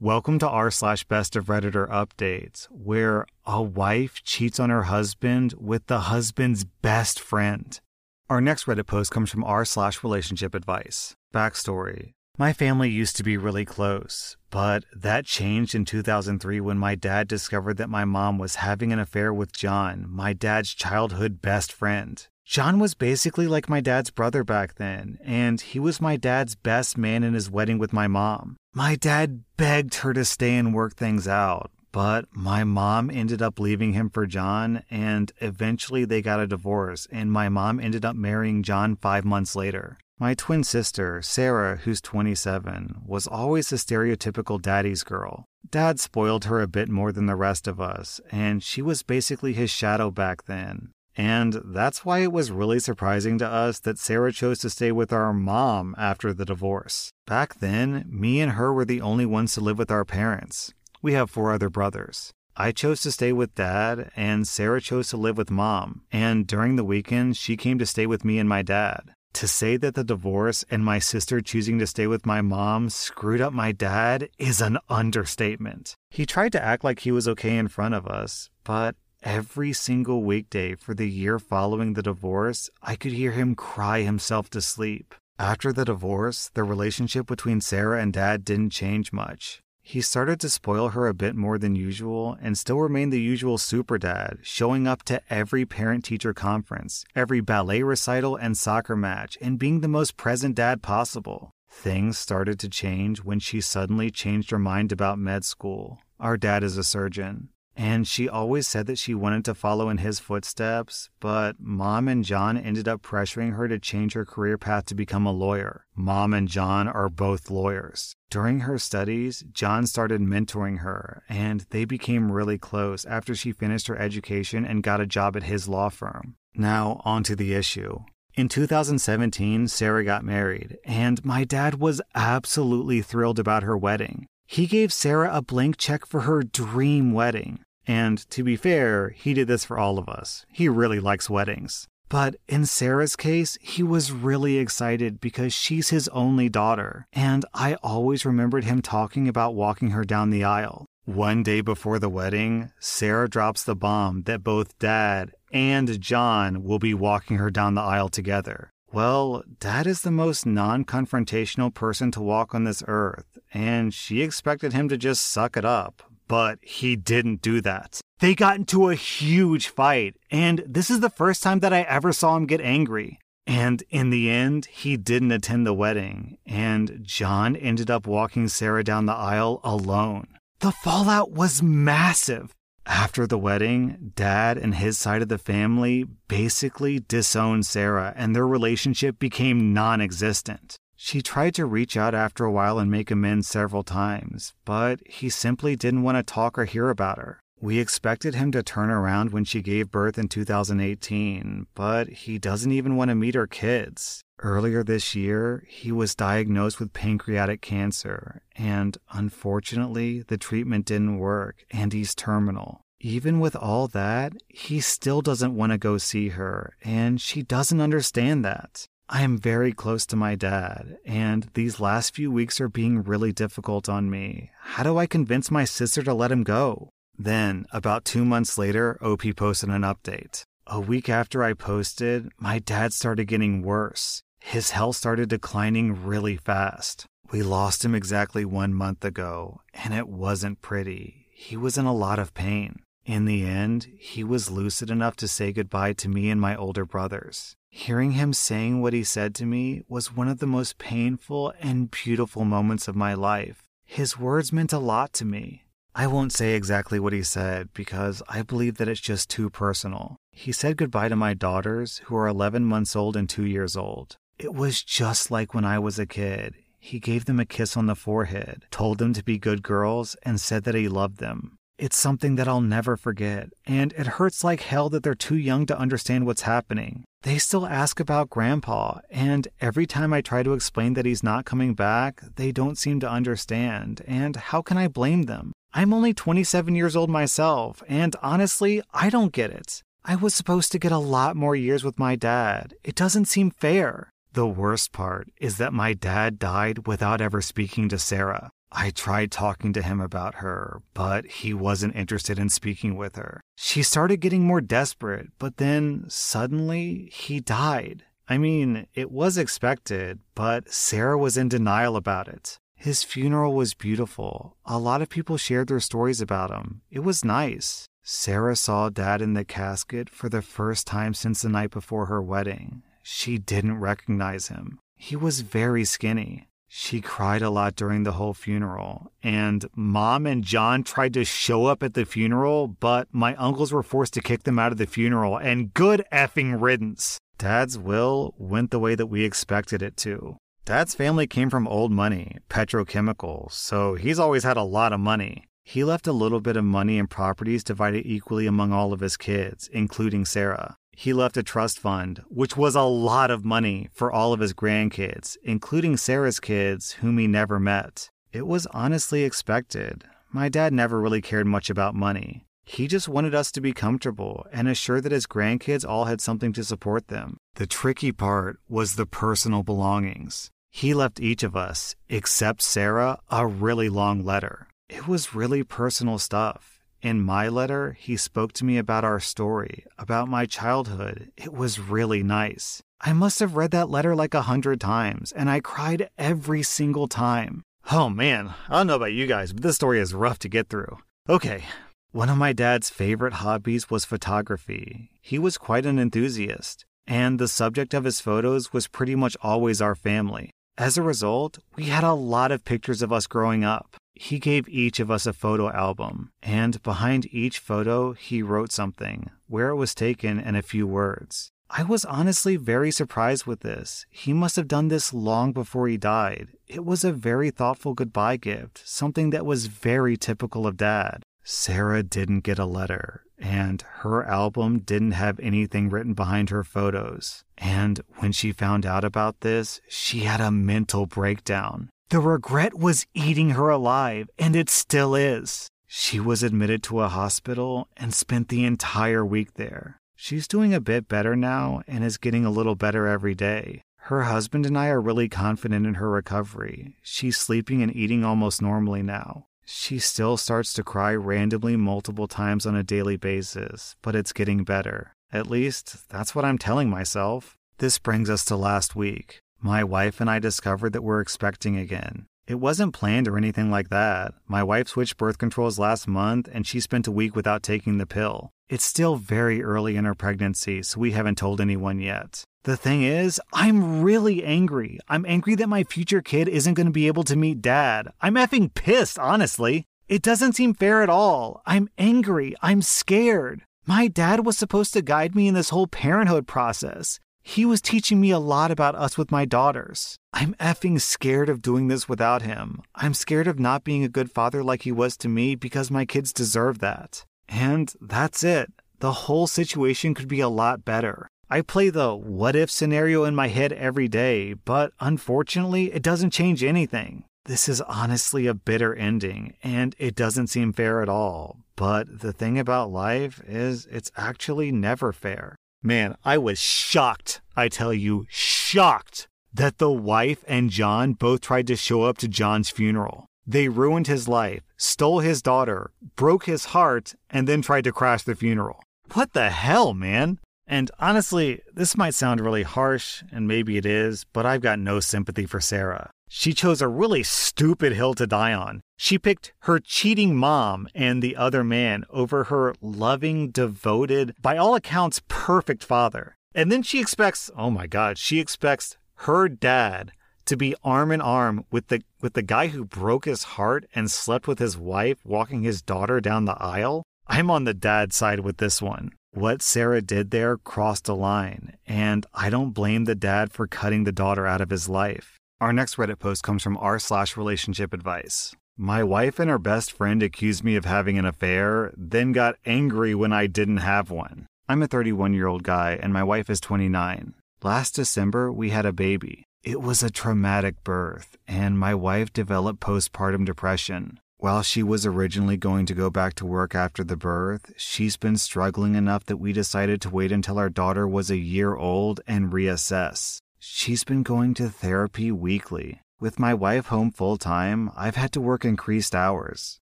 Welcome to r slash best of Redditor updates, where a wife cheats on her husband with the husband's best friend. Our next Reddit post comes from r slash relationship advice. Backstory. My family used to be really close, but that changed in 2003 when my dad discovered that my mom was having an affair with John, my dad's childhood best friend. John was basically like my dad's brother back then, and he was my dad's best man in his wedding with my mom. My dad begged her to stay and work things out, but my mom ended up leaving him for John, and eventually they got a divorce, and my mom ended up marrying John five months later. My twin sister, Sarah, who's 27, was always the stereotypical daddy's girl. Dad spoiled her a bit more than the rest of us, and she was basically his shadow back then. And that's why it was really surprising to us that Sarah chose to stay with our mom after the divorce. Back then, me and her were the only ones to live with our parents. We have four other brothers. I chose to stay with dad, and Sarah chose to live with mom. And during the weekend, she came to stay with me and my dad. To say that the divorce and my sister choosing to stay with my mom screwed up my dad is an understatement. He tried to act like he was okay in front of us, but every single weekday for the year following the divorce, I could hear him cry himself to sleep. After the divorce, the relationship between Sarah and dad didn't change much. He started to spoil her a bit more than usual and still remained the usual super dad, showing up to every parent teacher conference, every ballet recital and soccer match, and being the most present dad possible. Things started to change when she suddenly changed her mind about med school. Our dad is a surgeon. And she always said that she wanted to follow in his footsteps, but mom and John ended up pressuring her to change her career path to become a lawyer. Mom and John are both lawyers. During her studies, John started mentoring her, and they became really close after she finished her education and got a job at his law firm. Now, on to the issue. In 2017, Sarah got married, and my dad was absolutely thrilled about her wedding. He gave Sarah a blank check for her dream wedding. And to be fair, he did this for all of us. He really likes weddings. But in Sarah's case, he was really excited because she's his only daughter, and I always remembered him talking about walking her down the aisle. One day before the wedding, Sarah drops the bomb that both Dad and John will be walking her down the aisle together. Well, Dad is the most non confrontational person to walk on this earth, and she expected him to just suck it up but he didn't do that. They got into a huge fight, and this is the first time that I ever saw him get angry. And in the end, he didn't attend the wedding, and John ended up walking Sarah down the aisle alone. The fallout was massive. After the wedding, Dad and his side of the family basically disowned Sarah, and their relationship became non existent. She tried to reach out after a while and make amends several times, but he simply didn't want to talk or hear about her. We expected him to turn around when she gave birth in 2018, but he doesn't even want to meet her kids. Earlier this year, he was diagnosed with pancreatic cancer, and unfortunately, the treatment didn't work, and he's terminal. Even with all that, he still doesn't want to go see her, and she doesn't understand that. I am very close to my dad, and these last few weeks are being really difficult on me. How do I convince my sister to let him go? Then, about two months later, OP posted an update. A week after I posted, my dad started getting worse. His health started declining really fast. We lost him exactly one month ago, and it wasn't pretty. He was in a lot of pain. In the end, he was lucid enough to say goodbye to me and my older brothers. Hearing him saying what he said to me was one of the most painful and beautiful moments of my life. His words meant a lot to me. I won't say exactly what he said because I believe that it's just too personal. He said goodbye to my daughters, who are 11 months old and 2 years old. It was just like when I was a kid. He gave them a kiss on the forehead, told them to be good girls, and said that he loved them. It's something that I'll never forget, and it hurts like hell that they're too young to understand what's happening. They still ask about Grandpa, and every time I try to explain that he's not coming back, they don't seem to understand, and how can I blame them? I'm only 27 years old myself, and honestly, I don't get it. I was supposed to get a lot more years with my dad. It doesn't seem fair. The worst part is that my dad died without ever speaking to Sarah. I tried talking to him about her, but he wasn't interested in speaking with her. She started getting more desperate, but then suddenly he died. I mean, it was expected, but Sarah was in denial about it. His funeral was beautiful. A lot of people shared their stories about him. It was nice. Sarah saw Dad in the casket for the first time since the night before her wedding. She didn't recognize him. He was very skinny. She cried a lot during the whole funeral, and mom and John tried to show up at the funeral, but my uncles were forced to kick them out of the funeral, and good effing riddance. Dad's will went the way that we expected it to. Dad's family came from old money, petrochemicals, so he's always had a lot of money. He left a little bit of money and properties divided equally among all of his kids, including Sarah. He left a trust fund, which was a lot of money for all of his grandkids, including Sarah's kids, whom he never met. It was honestly expected. My dad never really cared much about money. He just wanted us to be comfortable and assure that his grandkids all had something to support them. The tricky part was the personal belongings. He left each of us, except Sarah, a really long letter. It was really personal stuff. In my letter, he spoke to me about our story, about my childhood. It was really nice. I must have read that letter like a hundred times, and I cried every single time. Oh man, I don't know about you guys, but this story is rough to get through. Okay, one of my dad's favorite hobbies was photography. He was quite an enthusiast, and the subject of his photos was pretty much always our family. As a result, we had a lot of pictures of us growing up. He gave each of us a photo album, and behind each photo, he wrote something, where it was taken, and a few words. I was honestly very surprised with this. He must have done this long before he died. It was a very thoughtful goodbye gift, something that was very typical of Dad. Sarah didn't get a letter, and her album didn't have anything written behind her photos. And when she found out about this, she had a mental breakdown. The regret was eating her alive, and it still is. She was admitted to a hospital and spent the entire week there. She's doing a bit better now and is getting a little better every day. Her husband and I are really confident in her recovery. She's sleeping and eating almost normally now. She still starts to cry randomly multiple times on a daily basis, but it's getting better. At least, that's what I'm telling myself. This brings us to last week. My wife and I discovered that we're expecting again. It wasn't planned or anything like that. My wife switched birth controls last month and she spent a week without taking the pill. It's still very early in her pregnancy, so we haven't told anyone yet. The thing is, I'm really angry. I'm angry that my future kid isn't going to be able to meet dad. I'm effing pissed, honestly. It doesn't seem fair at all. I'm angry. I'm scared. My dad was supposed to guide me in this whole parenthood process. He was teaching me a lot about us with my daughters. I'm effing scared of doing this without him. I'm scared of not being a good father like he was to me because my kids deserve that. And that's it. The whole situation could be a lot better. I play the what if scenario in my head every day, but unfortunately, it doesn't change anything. This is honestly a bitter ending, and it doesn't seem fair at all. But the thing about life is, it's actually never fair. Man, I was shocked, I tell you, shocked that the wife and John both tried to show up to John's funeral. They ruined his life, stole his daughter, broke his heart, and then tried to crash the funeral. What the hell, man? And honestly, this might sound really harsh, and maybe it is, but I've got no sympathy for Sarah. She chose a really stupid hill to die on. She picked her cheating mom and the other man over her loving, devoted, by all accounts, perfect father. And then she expects, oh my God, she expects her dad to be arm in arm with the with the guy who broke his heart and slept with his wife walking his daughter down the aisle. I'm on the dad side with this one. What Sarah did there crossed a line, and I don't blame the dad for cutting the daughter out of his life. Our next Reddit post comes from r slash relationship advice. My wife and her best friend accused me of having an affair, then got angry when I didn't have one. I'm a 31 year old guy, and my wife is 29. Last December, we had a baby. It was a traumatic birth, and my wife developed postpartum depression. While she was originally going to go back to work after the birth, she's been struggling enough that we decided to wait until our daughter was a year old and reassess. She's been going to therapy weekly. With my wife home full time, I've had to work increased hours.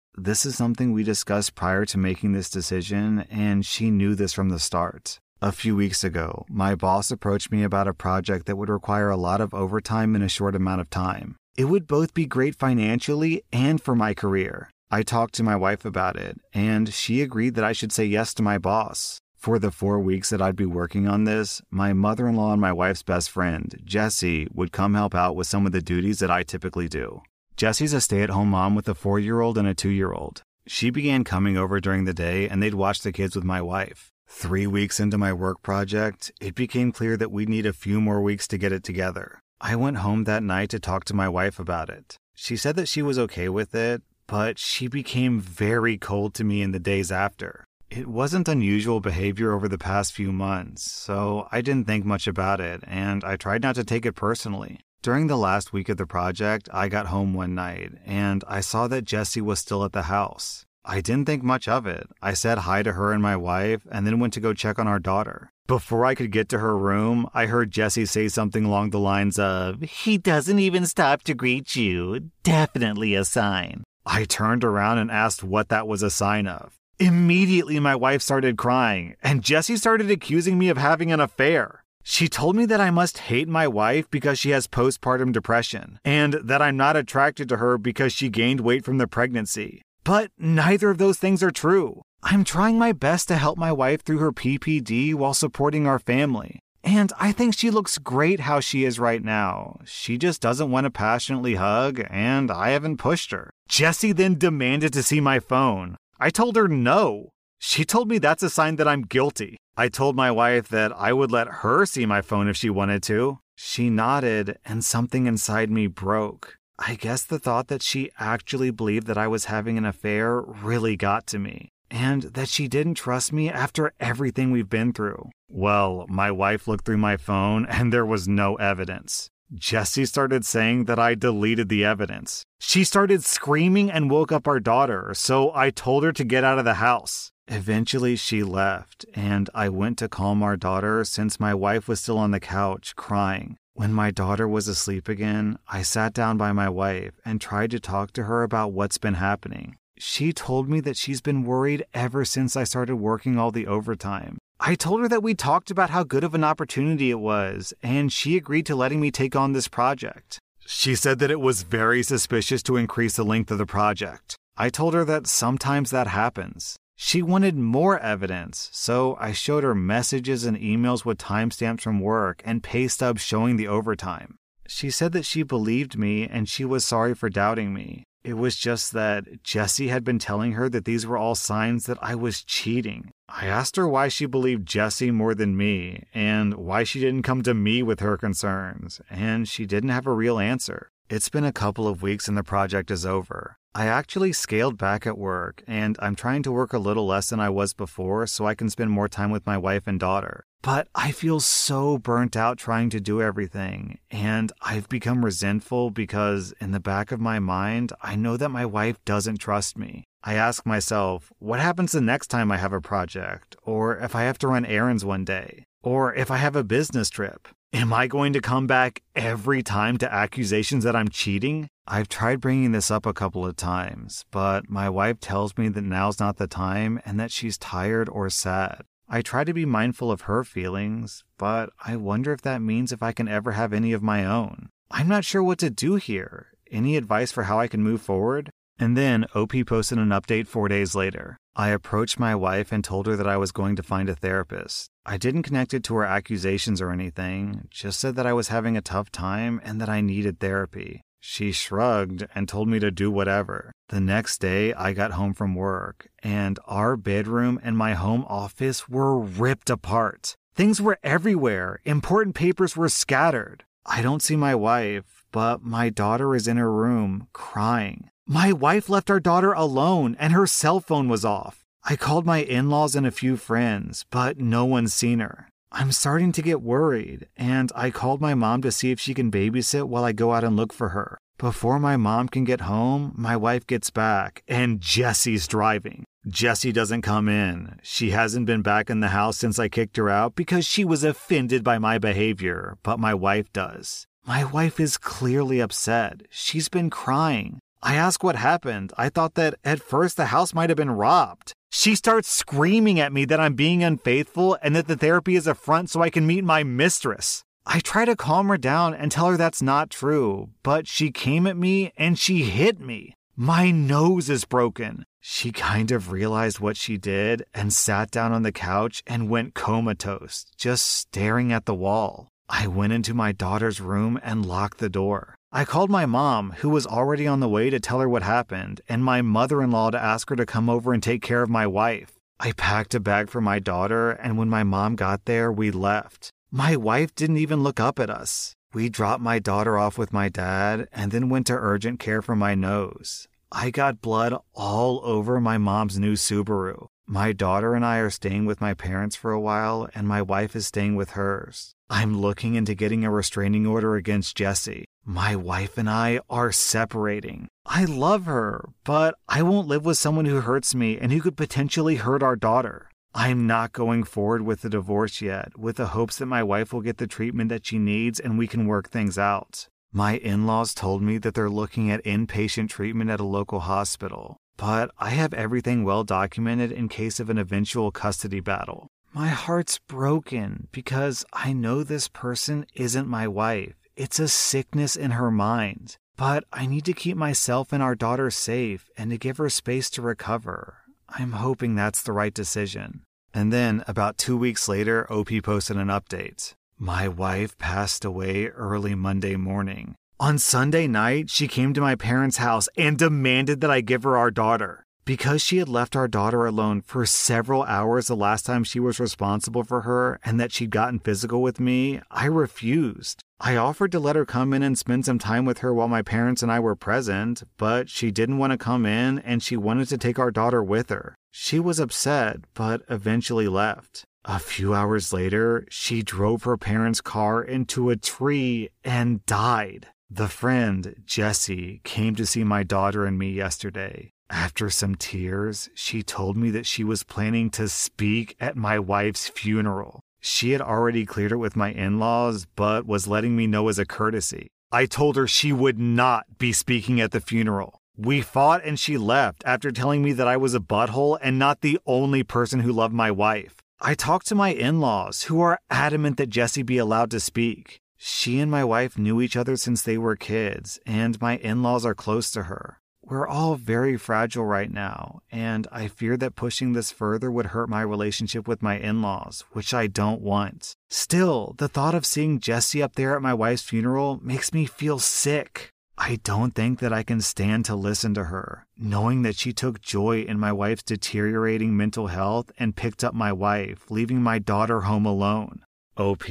This is something we discussed prior to making this decision, and she knew this from the start. A few weeks ago, my boss approached me about a project that would require a lot of overtime in a short amount of time. It would both be great financially and for my career. I talked to my wife about it, and she agreed that I should say yes to my boss. For the four weeks that I'd be working on this, my mother in law and my wife's best friend, Jessie, would come help out with some of the duties that I typically do. Jessie's a stay at home mom with a four year old and a two year old. She began coming over during the day and they'd watch the kids with my wife. Three weeks into my work project, it became clear that we'd need a few more weeks to get it together. I went home that night to talk to my wife about it. She said that she was okay with it, but she became very cold to me in the days after. It wasn't unusual behavior over the past few months, so I didn't think much about it, and I tried not to take it personally. During the last week of the project, I got home one night and I saw that Jessie was still at the house. I didn't think much of it. I said hi to her and my wife and then went to go check on our daughter. Before I could get to her room, I heard Jessie say something along the lines of, He doesn't even stop to greet you. Definitely a sign. I turned around and asked what that was a sign of. Immediately, my wife started crying, and Jesse started accusing me of having an affair. She told me that I must hate my wife because she has postpartum depression, and that I'm not attracted to her because she gained weight from the pregnancy. But neither of those things are true. I'm trying my best to help my wife through her PPD while supporting our family. And I think she looks great how she is right now. She just doesn't want to passionately hug, and I haven't pushed her. Jesse then demanded to see my phone. I told her no. She told me that's a sign that I'm guilty. I told my wife that I would let her see my phone if she wanted to. She nodded, and something inside me broke. I guess the thought that she actually believed that I was having an affair really got to me, and that she didn't trust me after everything we've been through. Well, my wife looked through my phone, and there was no evidence. Jessie started saying that I deleted the evidence. She started screaming and woke up our daughter, so I told her to get out of the house. Eventually, she left, and I went to calm our daughter since my wife was still on the couch crying. When my daughter was asleep again, I sat down by my wife and tried to talk to her about what's been happening. She told me that she's been worried ever since I started working all the overtime. I told her that we talked about how good of an opportunity it was, and she agreed to letting me take on this project. She said that it was very suspicious to increase the length of the project. I told her that sometimes that happens. She wanted more evidence, so I showed her messages and emails with timestamps from work and pay stubs showing the overtime. She said that she believed me and she was sorry for doubting me. It was just that Jesse had been telling her that these were all signs that I was cheating. I asked her why she believed Jesse more than me and why she didn't come to me with her concerns, and she didn't have a real answer. It's been a couple of weeks and the project is over. I actually scaled back at work, and I'm trying to work a little less than I was before so I can spend more time with my wife and daughter. But I feel so burnt out trying to do everything, and I've become resentful because in the back of my mind, I know that my wife doesn't trust me. I ask myself, what happens the next time I have a project, or if I have to run errands one day, or if I have a business trip? Am I going to come back every time to accusations that I'm cheating? I've tried bringing this up a couple of times, but my wife tells me that now's not the time and that she's tired or sad. I try to be mindful of her feelings, but I wonder if that means if I can ever have any of my own. I'm not sure what to do here. Any advice for how I can move forward? And then OP posted an update four days later. I approached my wife and told her that I was going to find a therapist. I didn't connect it to her accusations or anything, just said that I was having a tough time and that I needed therapy. She shrugged and told me to do whatever. The next day, I got home from work, and our bedroom and my home office were ripped apart. Things were everywhere, important papers were scattered. I don't see my wife, but my daughter is in her room, crying. My wife left our daughter alone and her cell phone was off. I called my in laws and a few friends, but no one's seen her. I'm starting to get worried, and I called my mom to see if she can babysit while I go out and look for her. Before my mom can get home, my wife gets back, and Jessie's driving. Jessie doesn't come in. She hasn't been back in the house since I kicked her out because she was offended by my behavior, but my wife does. My wife is clearly upset. She's been crying. I ask what happened. I thought that at first the house might have been robbed. She starts screaming at me that I'm being unfaithful and that the therapy is a front so I can meet my mistress. I try to calm her down and tell her that's not true, but she came at me and she hit me. My nose is broken. She kind of realized what she did and sat down on the couch and went comatose, just staring at the wall. I went into my daughter's room and locked the door. I called my mom, who was already on the way, to tell her what happened, and my mother in law to ask her to come over and take care of my wife. I packed a bag for my daughter, and when my mom got there, we left. My wife didn't even look up at us. We dropped my daughter off with my dad and then went to urgent care for my nose. I got blood all over my mom's new Subaru. My daughter and I are staying with my parents for a while, and my wife is staying with hers. I'm looking into getting a restraining order against Jesse. My wife and I are separating. I love her, but I won't live with someone who hurts me and who could potentially hurt our daughter. I'm not going forward with the divorce yet, with the hopes that my wife will get the treatment that she needs and we can work things out. My in laws told me that they're looking at inpatient treatment at a local hospital, but I have everything well documented in case of an eventual custody battle. My heart's broken because I know this person isn't my wife. It's a sickness in her mind. But I need to keep myself and our daughter safe and to give her space to recover. I'm hoping that's the right decision. And then, about two weeks later, OP posted an update. My wife passed away early Monday morning. On Sunday night, she came to my parents' house and demanded that I give her our daughter. Because she had left our daughter alone for several hours the last time she was responsible for her and that she'd gotten physical with me, I refused. I offered to let her come in and spend some time with her while my parents and I were present, but she didn't want to come in and she wanted to take our daughter with her. She was upset, but eventually left. A few hours later, she drove her parents' car into a tree and died. The friend, Jessie, came to see my daughter and me yesterday. After some tears, she told me that she was planning to speak at my wife's funeral. She had already cleared it with my in laws, but was letting me know as a courtesy. I told her she would not be speaking at the funeral. We fought and she left after telling me that I was a butthole and not the only person who loved my wife. I talked to my in laws, who are adamant that Jessie be allowed to speak. She and my wife knew each other since they were kids, and my in laws are close to her. We're all very fragile right now, and I fear that pushing this further would hurt my relationship with my in laws, which I don't want. Still, the thought of seeing Jessie up there at my wife's funeral makes me feel sick. I don't think that I can stand to listen to her, knowing that she took joy in my wife's deteriorating mental health and picked up my wife, leaving my daughter home alone. OP,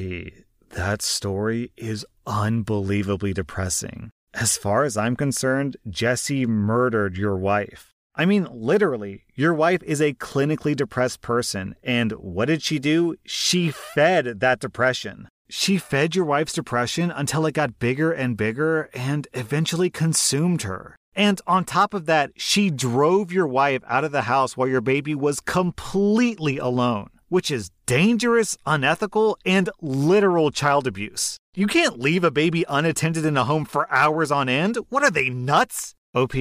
that story is unbelievably depressing. As far as I'm concerned, Jesse murdered your wife. I mean, literally, your wife is a clinically depressed person. And what did she do? She fed that depression. She fed your wife's depression until it got bigger and bigger and eventually consumed her. And on top of that, she drove your wife out of the house while your baby was completely alone which is dangerous, unethical, and literal child abuse. You can't leave a baby unattended in a home for hours on end. What are they, nuts? OP,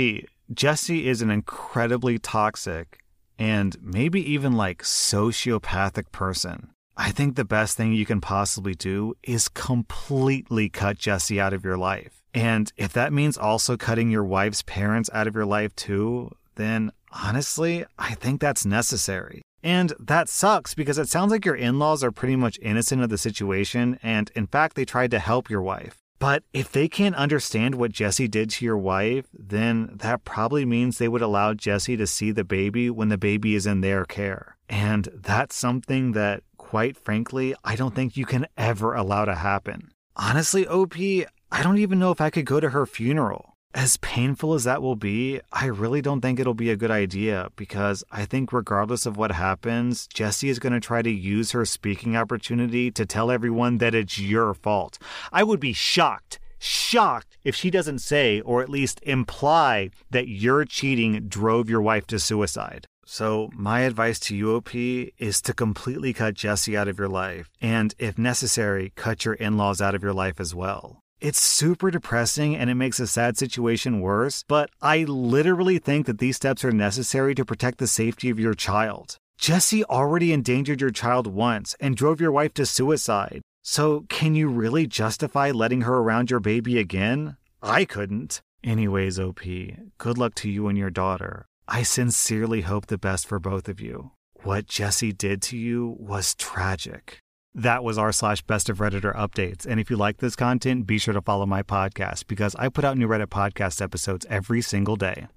Jesse is an incredibly toxic and maybe even like sociopathic person. I think the best thing you can possibly do is completely cut Jesse out of your life. And if that means also cutting your wife's parents out of your life too, then honestly, I think that's necessary. And that sucks because it sounds like your in laws are pretty much innocent of the situation, and in fact, they tried to help your wife. But if they can't understand what Jesse did to your wife, then that probably means they would allow Jesse to see the baby when the baby is in their care. And that's something that, quite frankly, I don't think you can ever allow to happen. Honestly, OP, I don't even know if I could go to her funeral. As painful as that will be, I really don't think it'll be a good idea because I think, regardless of what happens, Jessie is going to try to use her speaking opportunity to tell everyone that it's your fault. I would be shocked, shocked if she doesn't say or at least imply that your cheating drove your wife to suicide. So, my advice to you, is to completely cut Jessie out of your life, and if necessary, cut your in laws out of your life as well. It's super depressing and it makes a sad situation worse, but I literally think that these steps are necessary to protect the safety of your child. Jesse already endangered your child once and drove your wife to suicide. So, can you really justify letting her around your baby again? I couldn't. Anyways, OP, good luck to you and your daughter. I sincerely hope the best for both of you. What Jesse did to you was tragic. That was r slash best of Redditor updates. And if you like this content, be sure to follow my podcast because I put out new Reddit podcast episodes every single day.